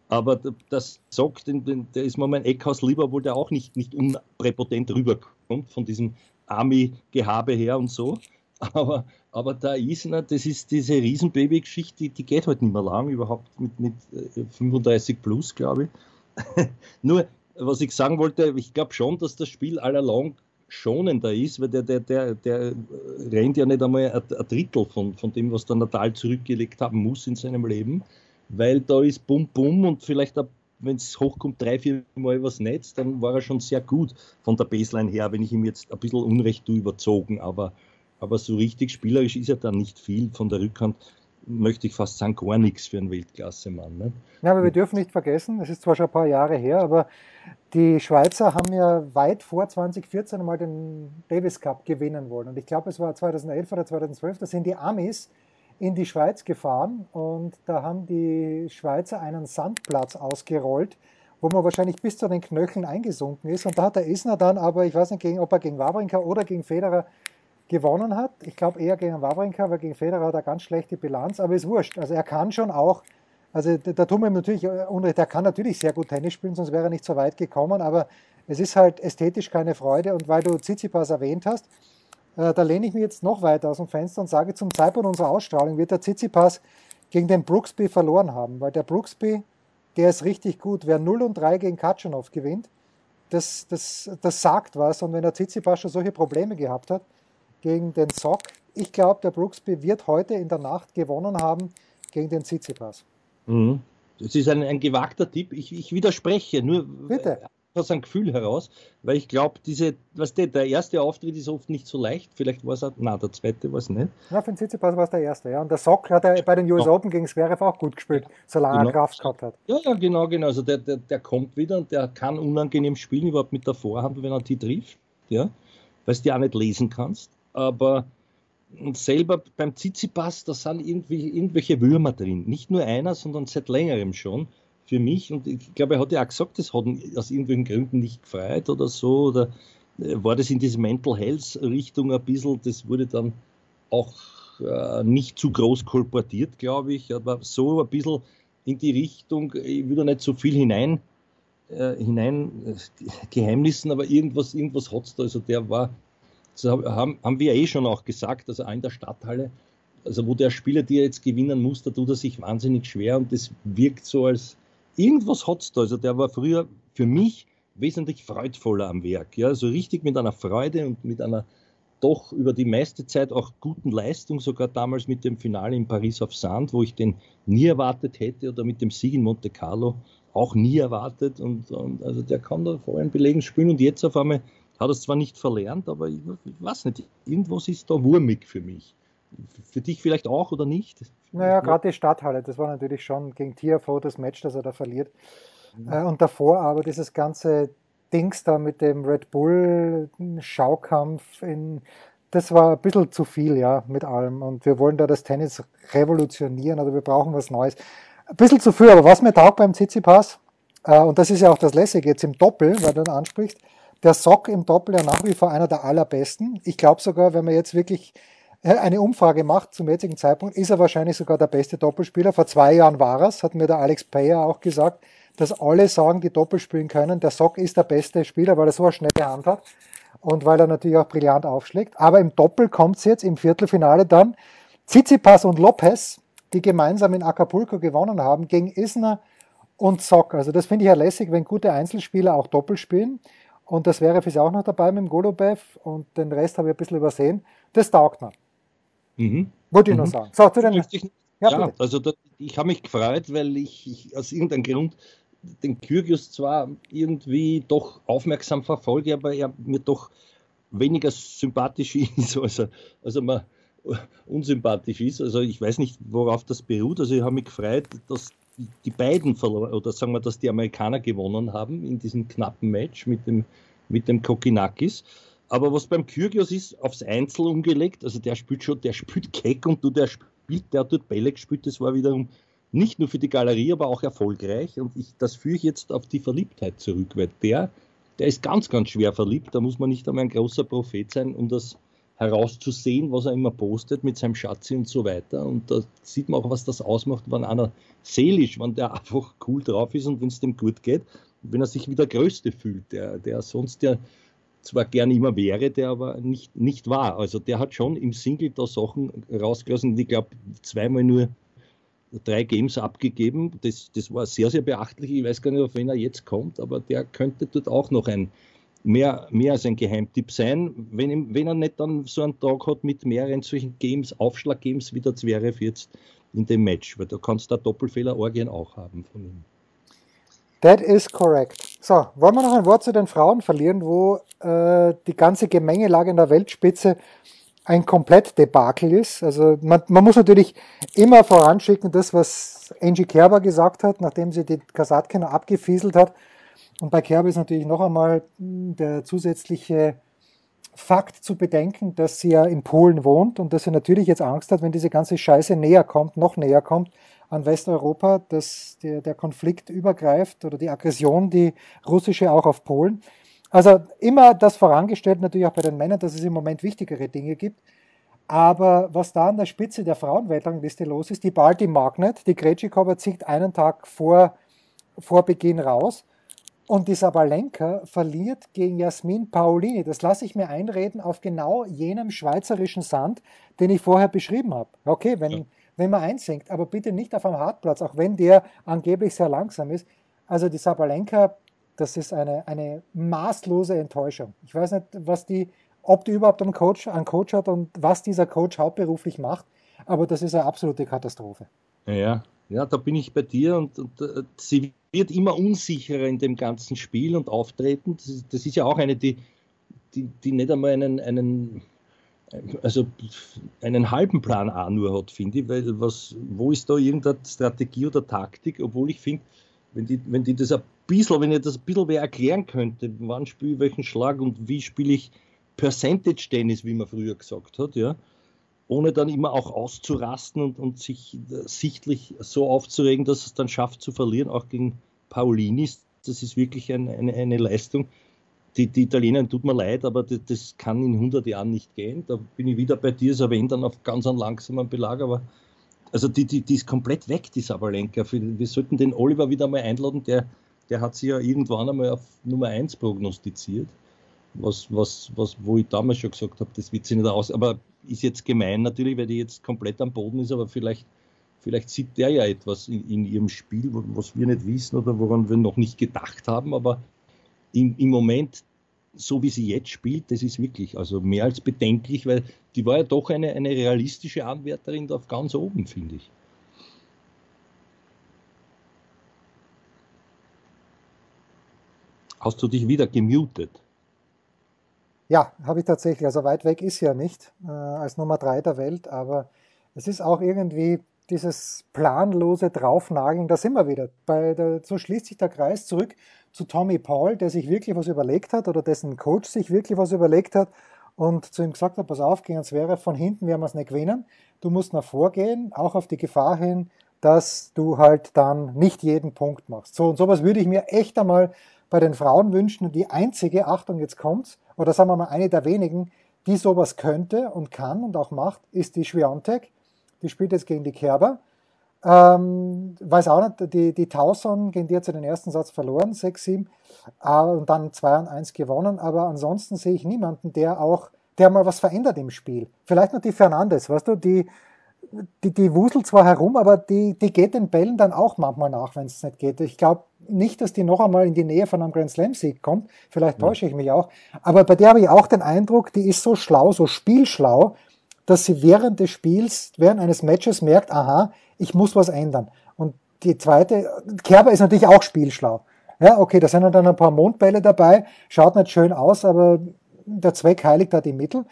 Aber das den, der ist mir mein Eckhaus lieber, obwohl der auch nicht, nicht unpräpotent rüberkommt von diesem Army-Gehabe her und so. Aber, aber da ist, na, das ist diese Riesenbaby-Geschichte, die, geht halt nicht mehr lang, überhaupt mit, mit 35 äh, plus, glaube ich. Nur, was ich sagen wollte, ich glaube schon, dass das Spiel allalong schonender ist, weil der, der, der, der rennt ja nicht einmal ein, ein Drittel von, von dem, was der Natal zurückgelegt haben muss in seinem Leben, weil da ist Bum Bum und vielleicht, wenn es hochkommt, drei, vier Mal was Netz, dann war er schon sehr gut von der Baseline her, wenn ich ihm jetzt ein bisschen Unrecht tue, überzogen, aber aber so richtig spielerisch ist ja dann nicht viel. Von der Rückhand möchte ich fast sagen, gar nichts für einen Weltklasse-Mann. Ne? Ja, aber wir dürfen nicht vergessen, es ist zwar schon ein paar Jahre her, aber die Schweizer haben ja weit vor 2014 mal den Davis Cup gewinnen wollen. Und ich glaube, es war 2011 oder 2012, da sind die Amis in die Schweiz gefahren und da haben die Schweizer einen Sandplatz ausgerollt, wo man wahrscheinlich bis zu den Knöcheln eingesunken ist. Und da hat der Isner dann aber, ich weiß nicht, ob er gegen Wawrinka oder gegen Federer gewonnen hat. Ich glaube eher gegen Wawrinka, weil gegen Federer hat er ganz schlechte Bilanz, aber ist wurscht. Also er kann schon auch, also da, tun wir ihm natürlich unrecht, er kann natürlich sehr gut Tennis spielen, sonst wäre er nicht so weit gekommen, aber es ist halt ästhetisch keine Freude und weil du Tsitsipas erwähnt hast, äh, da lehne ich mich jetzt noch weiter aus dem Fenster und sage, zum Zeitpunkt unserer Ausstrahlung wird der Tsitsipas gegen den Brooksby verloren haben, weil der Brooksby, der ist richtig gut. Wer 0 und 3 gegen Katschanov gewinnt, das, das, das sagt was und wenn der Tsitsipas schon solche Probleme gehabt hat, gegen den Sock. Ich glaube, der Brooksby wird heute in der Nacht gewonnen haben gegen den Tsitsipas. Mhm. Das ist ein, ein gewagter Tipp. Ich, ich, widerspreche nur Bitte. aus einem Gefühl heraus, weil ich glaube, diese, was der, der erste Auftritt ist oft nicht so leicht. Vielleicht war es auch, na, der zweite war es nicht. Ja, für den Tsitsipas war es der erste, ja. Und der Sock hat er bei den US ja. Open gegen Zverev auch gut gespielt, solange genau. er Kraft gehabt hat. Ja, ja, genau, genau. Also der, der, der kommt wieder und der kann unangenehm spielen, überhaupt mit der Vorhand, wenn er die trifft, ja, weil du die auch nicht lesen kannst aber selber beim Tsitsipas, da sind irgendwie irgendwelche Würmer drin. Nicht nur einer, sondern seit längerem schon für mich. Und ich glaube, er hat ja auch gesagt, das hat ihn aus irgendwelchen Gründen nicht gefreut oder so. Oder äh, war das in diese Mental Health Richtung ein bisschen, das wurde dann auch äh, nicht zu groß kolportiert, glaube ich, aber so ein bisschen in die Richtung, ich würde nicht so viel hinein, äh, hinein äh, geheimnissen, aber irgendwas, irgendwas hat es da. Also der war das haben, haben wir eh schon auch gesagt, also auch in der Stadthalle, also wo der Spieler, der jetzt gewinnen muss, da tut er sich wahnsinnig schwer und das wirkt so als irgendwas hat es da. Also der war früher für mich wesentlich freudvoller am Werk. Ja, so richtig mit einer Freude und mit einer doch über die meiste Zeit auch guten Leistung, sogar damals mit dem Finale in Paris auf Sand, wo ich den nie erwartet hätte, oder mit dem Sieg in Monte Carlo auch nie erwartet. Und, und also der kann da vor allem belegen spielen und jetzt auf einmal hat es zwar nicht verlernt, aber ich, ich weiß nicht, irgendwas ist da wurmig für mich. Für dich vielleicht auch oder nicht? Naja, gerade die Stadthalle, das war natürlich schon gegen TFO das Match, das er da verliert. Mhm. Äh, und davor aber dieses ganze Dings da mit dem Red Bull Schaukampf in, das war ein bisschen zu viel, ja, mit allem. Und wir wollen da das Tennis revolutionieren oder wir brauchen was Neues. Ein bisschen zu viel, aber was mir taugt beim Tsitsipas, äh, und das ist ja auch das Lässige jetzt im Doppel, weil du dann ansprichst, der Sock im Doppel ja nach wie vor einer der allerbesten. Ich glaube sogar, wenn man jetzt wirklich äh, eine Umfrage macht zum jetzigen Zeitpunkt, ist er wahrscheinlich sogar der beste Doppelspieler. Vor zwei Jahren war es, hat mir der Alex Payer auch gesagt, dass alle sagen, die Doppel spielen können. Der Sock ist der beste Spieler, weil er so eine schnelle Hand hat und weil er natürlich auch brillant aufschlägt. Aber im Doppel kommt es jetzt im Viertelfinale dann Tsitsipas und Lopez, die gemeinsam in Acapulco gewonnen haben, gegen Isner und Sock. Also das finde ich ja lässig, wenn gute Einzelspieler auch Doppel spielen. Und das wäre für Sie auch noch dabei mit dem Golubev und den Rest habe ich ein bisschen übersehen. Das taugt mir. Mhm. Wollte ich mhm. nur sagen. So, zu den, ja, ja also da, ich habe mich gefreut, weil ich, ich, aus irgendeinem Grund den Kyrgios zwar irgendwie doch aufmerksam verfolge, aber er mir doch weniger sympathisch ist, als er, als er mir unsympathisch ist. Also ich weiß nicht, worauf das beruht. Also ich habe mich gefreut, dass die beiden verloren, oder sagen wir, dass die Amerikaner gewonnen haben in diesem knappen Match mit dem, mit dem Kokinakis. Aber was beim Kyrgios ist, aufs Einzel umgelegt, also der spielt schon, der spielt keck und du, der spielt, der hat dort Bälle gespielt, das war wiederum nicht nur für die Galerie, aber auch erfolgreich. Und ich, das führe ich jetzt auf die Verliebtheit zurück, weil der, der ist ganz, ganz schwer verliebt. Da muss man nicht einmal ein großer Prophet sein, um das herauszusehen, was er immer postet mit seinem Schatzi und so weiter. Und da sieht man auch, was das ausmacht, wenn einer seelisch, wenn der einfach cool drauf ist und wenn es dem gut geht, wenn er sich wie der Größte fühlt, der, der sonst ja zwar gern immer wäre, der aber nicht, nicht war. Also der hat schon im Single da Sachen rausgelassen, ich glaube zweimal nur drei Games abgegeben. Das, das war sehr, sehr beachtlich. Ich weiß gar nicht, auf wen er jetzt kommt, aber der könnte dort auch noch ein mehr, mehr als ein Geheimtipp sein, wenn, wenn er nicht dann so einen Tag hat mit mehreren solchen Games, Aufschlag-Games wie der Zverev jetzt in dem Match, weil da kannst du da Doppelfehler-Orgien auch haben von ihm. That is correct. So, wollen wir noch ein Wort zu den Frauen verlieren, wo äh, die ganze Gemengelage in der Weltspitze ein komplett Debakel ist. Also man, man muss natürlich immer voranschicken, das, was Angie Kerber gesagt hat, nachdem sie die Kasatkina abgefieselt hat. Und bei Kerber ist natürlich noch einmal der zusätzliche Fakt zu bedenken, dass sie ja in Polen wohnt und dass sie natürlich jetzt Angst hat, wenn diese ganze Scheiße näher kommt, noch näher kommt an Westeuropa, dass der, der Konflikt übergreift oder die Aggression, die russische auch auf Polen. Also immer das vorangestellt, natürlich auch bei den Männern, dass es im Moment wichtigere Dinge gibt. Aber was da an der Spitze der Frauenweltrangliste los ist, die Balti Magnet, die Krejcikova zieht einen Tag vor, vor Beginn raus und die Sabalenka verliert gegen Jasmin Paolini. Das lasse ich mir einreden auf genau jenem schweizerischen Sand, den ich vorher beschrieben habe. Okay, wenn, ja. wenn man einsinkt, aber bitte nicht auf einem Hartplatz, auch wenn der angeblich sehr langsam ist. Also die Sabalenka das ist eine, eine maßlose Enttäuschung. Ich weiß nicht, was die, ob die überhaupt einen Coach, einen Coach hat und was dieser Coach hauptberuflich macht, aber das ist eine absolute Katastrophe. Ja, ja, da bin ich bei dir und, und uh, sie wird immer unsicherer in dem ganzen Spiel und Auftreten. Das ist, das ist ja auch eine, die, die, die nicht einmal einen, einen, also einen halben Plan A nur hat, finde ich, weil was, wo ist da irgendeine Strategie oder Taktik, obwohl ich finde, wenn die, wenn die das ein bisschen, wenn ihr das ein bisschen wer erklären könnte, wann spiele ich welchen Schlag und wie spiele ich Percentage Tennis, wie man früher gesagt hat, ja, ohne dann immer auch auszurasten und, und sich äh, sichtlich so aufzuregen, dass es dann schafft zu verlieren, auch gegen Paulinis. Das ist wirklich ein, eine, eine Leistung. Die, die Italiener tut mir leid, aber das, das, kann in 100 Jahren nicht gehen. Da bin ich wieder bei dir, so wenn dann auf ganz einen langsamen Belag, aber also die, die, die ist komplett weg, die Sabalenka. Wir sollten den Oliver wieder mal einladen, der, der hat sie ja irgendwann einmal auf Nummer 1 prognostiziert. Was, was, was, wo ich damals schon gesagt habe, das wird sie nicht aus. Aber ist jetzt gemein natürlich, weil die jetzt komplett am Boden ist, aber vielleicht, vielleicht sieht der ja etwas in, in ihrem Spiel, was wir nicht wissen oder woran wir noch nicht gedacht haben. Aber im, im Moment so wie sie jetzt spielt, das ist wirklich also mehr als bedenklich, weil die war ja doch eine, eine realistische Anwärterin auf ganz oben, finde ich. Hast du dich wieder gemutet? Ja, habe ich tatsächlich. Also weit weg ist ja nicht äh, als Nummer drei der Welt, aber es ist auch irgendwie dieses planlose Draufnageln, da sind wir wieder. Der, so schließt sich der Kreis zurück zu Tommy Paul, der sich wirklich was überlegt hat oder dessen Coach sich wirklich was überlegt hat und zu ihm gesagt hat, pass auf, gegen wäre von hinten werden wir es nicht gewinnen. Du musst nach vorgehen, auch auf die Gefahr hin, dass du halt dann nicht jeden Punkt machst. So und sowas würde ich mir echt einmal bei den Frauen wünschen. Die einzige, Achtung, jetzt kommt's, oder sagen wir mal eine der wenigen, die sowas könnte und kann und auch macht, ist die Schwiontek. Die spielt jetzt gegen die Kerber. Ähm, weiß auch nicht, die, die Tauson, gegen die hat sie den ersten Satz verloren, 6-7, äh, und dann 2 1 gewonnen. Aber ansonsten sehe ich niemanden, der auch, der mal was verändert im Spiel. Vielleicht noch die Fernandes, weißt du, die, die, die wuselt zwar herum, aber die, die geht den Bällen dann auch manchmal nach, wenn es nicht geht. Ich glaube nicht, dass die noch einmal in die Nähe von einem Grand Slam-Sieg kommt. Vielleicht täusche ich mich auch. Aber bei der habe ich auch den Eindruck, die ist so schlau, so spielschlau, dass sie während des Spiels, während eines Matches merkt, aha, ich muss was ändern. Und die zweite, Kerber ist natürlich auch spielschlau. Ja, okay, da sind dann ein paar Mondbälle dabei, schaut nicht schön aus, aber der Zweck heiligt da die Mittel.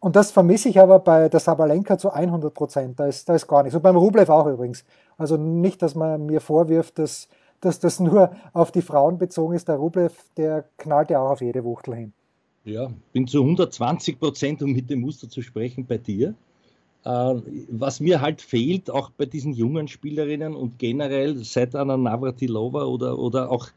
Und das vermisse ich aber bei der Sabalenka zu 100 Prozent. Da ist, da ist gar nichts. Und beim Rublev auch übrigens. Also nicht, dass man mir vorwirft, dass, dass das nur auf die Frauen bezogen ist. Der Rublev, der knallt ja auch auf jede Wuchtel hin. Ja, bin zu 120 Prozent, um mit dem Muster zu sprechen, bei dir. Äh, was mir halt fehlt, auch bei diesen jungen Spielerinnen und generell seit einer Navratilova oder, oder auch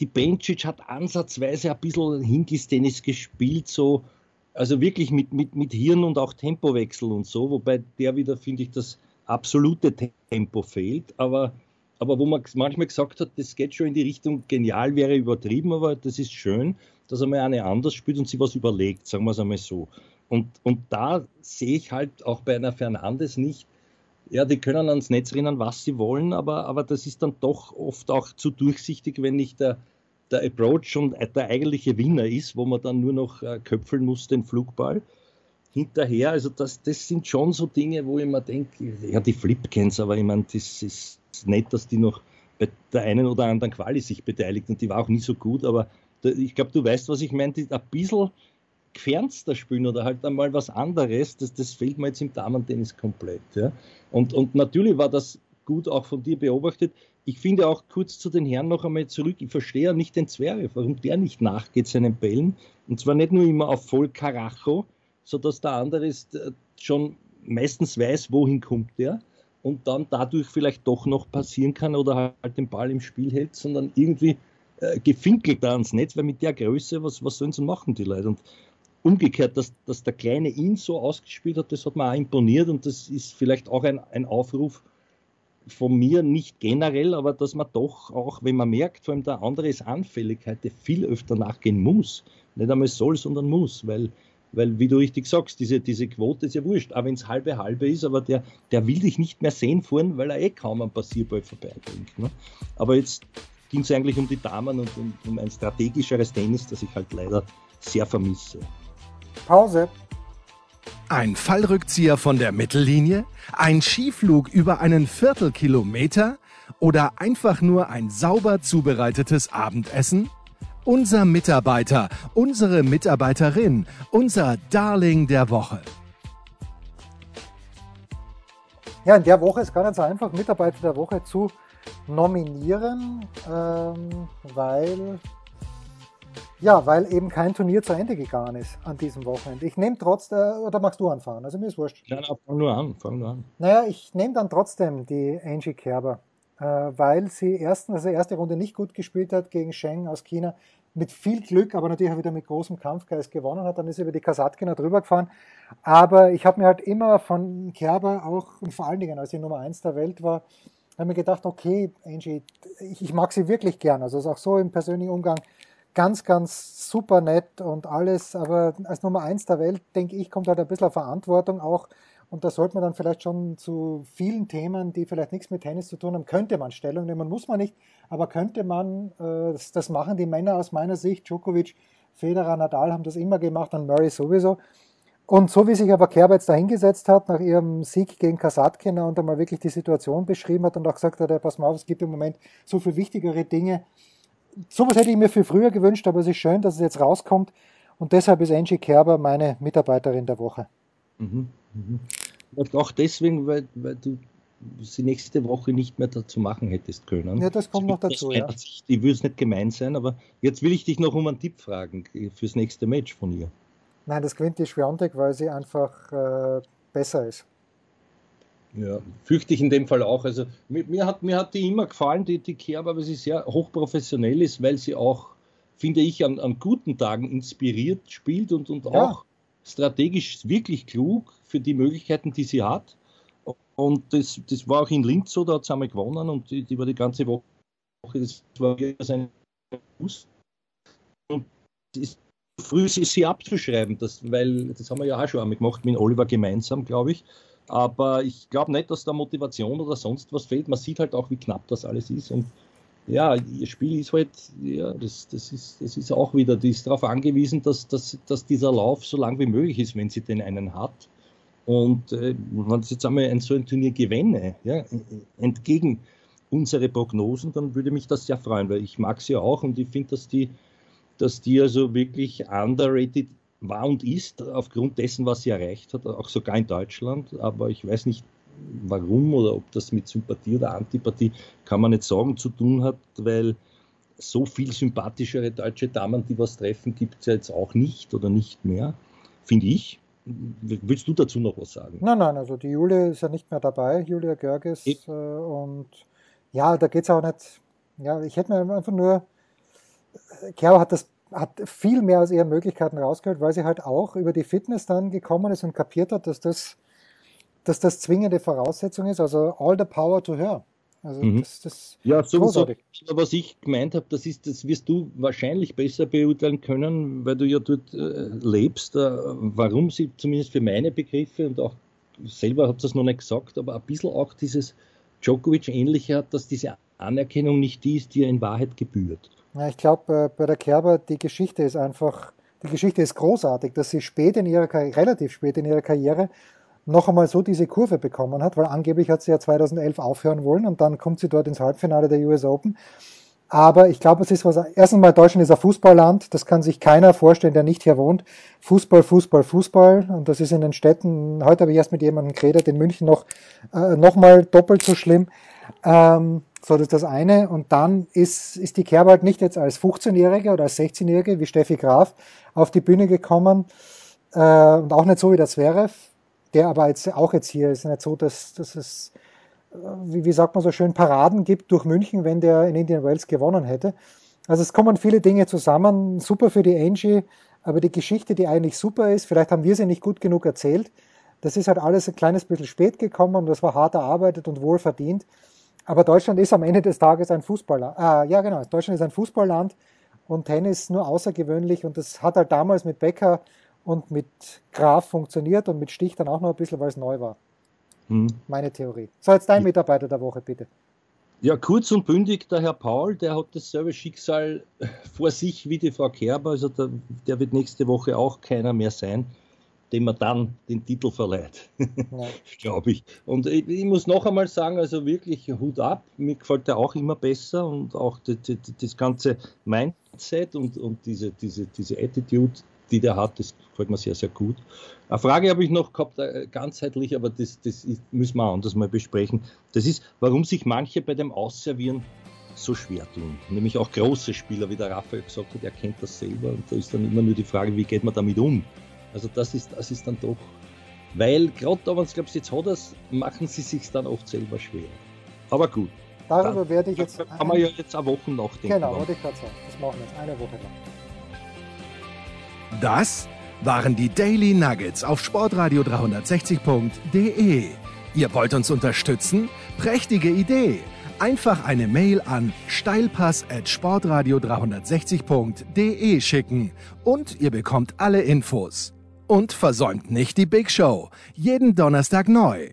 die Bencic hat ansatzweise ein bisschen Hinkelstennis gespielt, so also wirklich mit, mit, mit Hirn und auch Tempowechsel und so, wobei der wieder, finde ich, das absolute Tempo fehlt. Aber, aber wo man manchmal gesagt hat, das geht schon in die Richtung, genial wäre übertrieben, aber das ist schön, dass einmal eine anders spielt und sie was überlegt, sagen wir es einmal so. Und, und da sehe ich halt auch bei einer Fernandes nicht, ja, die können ans Netz rennen, was sie wollen, aber, aber das ist dann doch oft auch zu durchsichtig, wenn nicht der, der Approach schon der eigentliche Winner ist, wo man dann nur noch äh, köpfeln muss, den Flugball hinterher. Also das, das sind schon so Dinge, wo ich mir denke, ja, die Flipkens, aber ich meine, das ist nett, dass die noch bei der einen oder anderen Quali sich beteiligt und die war auch nie so gut, aber ich glaube, du weißt, was ich meine, ein bisschen gefernster spielen oder halt einmal was anderes, das, das fehlt mir jetzt im Damen-Tennis komplett. Ja? Und, und natürlich war das gut auch von dir beobachtet. Ich finde auch kurz zu den Herren noch einmal zurück, ich verstehe ja nicht den Zverev, warum der nicht nachgeht seinen Bällen. Und zwar nicht nur immer auf voll Karacho, sodass der andere ist, äh, schon meistens weiß, wohin kommt der und dann dadurch vielleicht doch noch passieren kann oder halt den Ball im Spiel hält, sondern irgendwie äh, gefinkelt da ans Netz, weil mit der Größe, was, was sollen sie machen, die Leute? Und umgekehrt, dass, dass der Kleine ihn so ausgespielt hat, das hat mir auch imponiert und das ist vielleicht auch ein, ein Aufruf von mir nicht generell, aber dass man doch auch, wenn man merkt, vor allem der andere ist Anfälligkeit, viel öfter nachgehen muss. Nicht einmal soll, sondern muss, weil, weil wie du richtig sagst, diese, diese Quote ist ja wurscht, auch wenn es halbe halbe ist, aber der, der will dich nicht mehr sehen vorn, weil er eh kaum am Passierball vorbeibringt. Ne? Aber jetzt ging es eigentlich um die Damen und um, um ein strategischeres Tennis, das ich halt leider sehr vermisse. Pause. Ein Fallrückzieher von der Mittellinie? Ein Skiflug über einen Viertelkilometer? Oder einfach nur ein sauber zubereitetes Abendessen? Unser Mitarbeiter, unsere Mitarbeiterin, unser Darling der Woche. Ja, in der Woche ist gar nicht so einfach, Mitarbeiter der Woche zu nominieren, ähm, weil ja, weil eben kein Turnier zu Ende gegangen ist an diesem Wochenende. Ich nehme trotzdem, oder magst du anfahren? Also mir ist wurscht. Nein, nein, fang nur an, fang nur an. Naja, ich nehme dann trotzdem die Angie Kerber, äh, weil sie erstens, also erste Runde nicht gut gespielt hat gegen Sheng aus China, mit viel Glück, aber natürlich auch wieder mit großem Kampfgeist gewonnen hat. Dann ist sie über die Kasatkina drüber gefahren. Aber ich habe mir halt immer von Kerber auch, und vor allen Dingen, als sie Nummer 1 der Welt war, habe mir gedacht, okay, Angie, ich, mag sie wirklich gern. Also ist auch so im persönlichen Umgang ganz, ganz super nett und alles, aber als Nummer eins der Welt, denke ich, kommt halt ein bisschen Verantwortung auch. Und da sollte man dann vielleicht schon zu vielen Themen, die vielleicht nichts mit Tennis zu tun haben, könnte man Stellung nehmen, muss man nicht, aber könnte man, äh, das machen die Männer aus meiner Sicht, Djokovic, Federer, Nadal haben das immer gemacht und Murray sowieso. Und so wie sich aber Kerber jetzt da hingesetzt hat, nach ihrem Sieg gegen Kasatkina und einmal wirklich die Situation beschrieben hat und auch gesagt hat, ja, pass mal auf, es gibt im Moment so viel wichtigere Dinge, sowas hätte ich mir für früher gewünscht, aber es ist schön, dass es jetzt rauskommt. Und deshalb ist Angie Kerber meine Mitarbeiterin der Woche. Mhm, mhm. Auch deswegen, weil, weil du sie nächste Woche nicht mehr dazu machen hättest können. Ja, das kommt noch dazu, ja. Ich würde es nicht gemein sein, aber jetzt will ich dich noch um einen Tipp fragen fürs nächste Match von ihr. Nein, das gewinnt die Schwiontek, weil sie einfach äh, besser ist. Ja, fürchte ich in dem Fall auch. Also mir, mir, hat, mir hat die immer gefallen, die, die Kerber, weil sie sehr hochprofessionell ist, weil sie auch, finde ich, an, an guten Tagen inspiriert spielt und, und ja. auch strategisch wirklich klug für die Möglichkeiten, die sie hat. Und das, das war auch in Linz so, da hat sie einmal gewonnen und die, die war die ganze Woche, das war sein Fuß. Und es ist früh sie, sie abzuschreiben, das, weil das haben wir ja auch schon einmal gemacht mit Oliver gemeinsam, glaube ich. Aber ich glaube nicht, dass da Motivation oder sonst was fehlt. Man sieht halt auch, wie knapp das alles ist. Und ja, ihr Spiel ist halt, ja, das, das, ist, das ist auch wieder, die ist darauf angewiesen, dass, dass, dass dieser Lauf so lang wie möglich ist, wenn sie den einen hat. Und äh, wenn sie jetzt einmal ein, so ein Turnier gewinne, ja, entgegen unsere Prognosen, dann würde mich das sehr freuen, weil ich mag sie auch und ich finde, dass die, dass die also wirklich underrated war und ist, aufgrund dessen, was sie erreicht hat, auch sogar in Deutschland. Aber ich weiß nicht, warum oder ob das mit Sympathie oder Antipathie, kann man nicht sagen, zu tun hat, weil so viel sympathischere deutsche Damen, die was treffen, gibt es ja jetzt auch nicht oder nicht mehr, finde ich. Willst du dazu noch was sagen? Nein, nein, also die Julia ist ja nicht mehr dabei, Julia Görges. Äh, und ja, da geht es auch nicht. Ja, ich hätte mir einfach nur. Kerl hat das hat viel mehr aus ihren Möglichkeiten rausgeholt, weil sie halt auch über die Fitness dann gekommen ist und kapiert hat, dass das, dass das zwingende Voraussetzung ist. Also all the power to her. Also mhm. das, das ja, sowieso. Was ich gemeint habe, das ist, das wirst du wahrscheinlich besser beurteilen können, weil du ja dort äh, lebst, äh, warum sie zumindest für meine Begriffe und auch selber hat das noch nicht gesagt, aber ein bisschen auch dieses Djokovic-ähnliche hat, dass diese Anerkennung nicht die ist, die ihr in Wahrheit gebührt. Ja, ich glaube, äh, bei der Kerber, die Geschichte ist einfach, die Geschichte ist großartig, dass sie spät in ihrer Karriere, relativ spät in ihrer Karriere noch einmal so diese Kurve bekommen hat, weil angeblich hat sie ja 2011 aufhören wollen und dann kommt sie dort ins Halbfinale der US Open. Aber ich glaube, es ist was. Erstens mal, Deutschland ist ein Fußballland. Das kann sich keiner vorstellen, der nicht hier wohnt. Fußball, Fußball, Fußball. Und das ist in den Städten. Heute habe ich erst mit jemandem geredet, in München noch, äh, noch mal doppelt so schlimm. Ähm, so, das ist das eine. Und dann ist, ist die Kerbald nicht jetzt als 15-Jährige oder als 16-Jährige wie Steffi Graf auf die Bühne gekommen. Äh, und auch nicht so wie der Zverev der aber jetzt auch jetzt hier ist nicht so, dass, dass es, äh, wie, wie sagt man so schön, Paraden gibt durch München, wenn der in Indian Wells gewonnen hätte. Also es kommen viele Dinge zusammen, super für die Angie, aber die Geschichte, die eigentlich super ist, vielleicht haben wir sie nicht gut genug erzählt, das ist halt alles ein kleines bisschen spät gekommen und das war hart erarbeitet und wohl verdient. Aber Deutschland ist am Ende des Tages ein Fußballland. Ah, ja, genau. Deutschland ist ein Fußballland und Tennis nur außergewöhnlich. Und das hat halt damals mit Becker und mit Graf funktioniert und mit Stich dann auch noch ein bisschen, weil es neu war. Hm. Meine Theorie. So, jetzt dein Mitarbeiter der Woche, bitte. Ja, kurz und bündig, der Herr Paul, der hat dasselbe Schicksal vor sich wie die Frau Kerber, also der, der wird nächste Woche auch keiner mehr sein, dem man dann den Titel verleiht, ja. glaube ich. Und ich, ich, muss noch einmal sagen, also wirklich Hut ab, mir gefällt der auch immer besser und auch die, die, das ganze Mindset und, und diese, diese, diese Attitude, die der hat, das gefällt mir sehr, sehr gut. Eine Frage habe ich noch gehabt, äh, ganzheitlich, aber das, das ist, müssen wir anders mal besprechen. Das ist, warum sich manche bei dem Ausservieren so schwer tun. Nämlich auch große Spieler, wie der Raphael gesagt hat, er kennt das selber und da ist dann immer nur die Frage, wie geht man damit um? Also das ist, das ist dann doch, weil gerade da, wenn es glaubst, jetzt hat es, machen sie sich dann oft selber schwer. Aber gut. Darüber dann, werde ich jetzt. Kann man ja jetzt eine Woche nachdenken. Genau, wollte ich gerade sagen. Das machen wir jetzt eine Woche lang. Das waren die Daily Nuggets auf sportradio 360.de. Ihr wollt uns unterstützen? Prächtige Idee! Einfach eine Mail an steilpass at sportradio 360.de schicken und ihr bekommt alle Infos. Und versäumt nicht die Big Show. Jeden Donnerstag neu.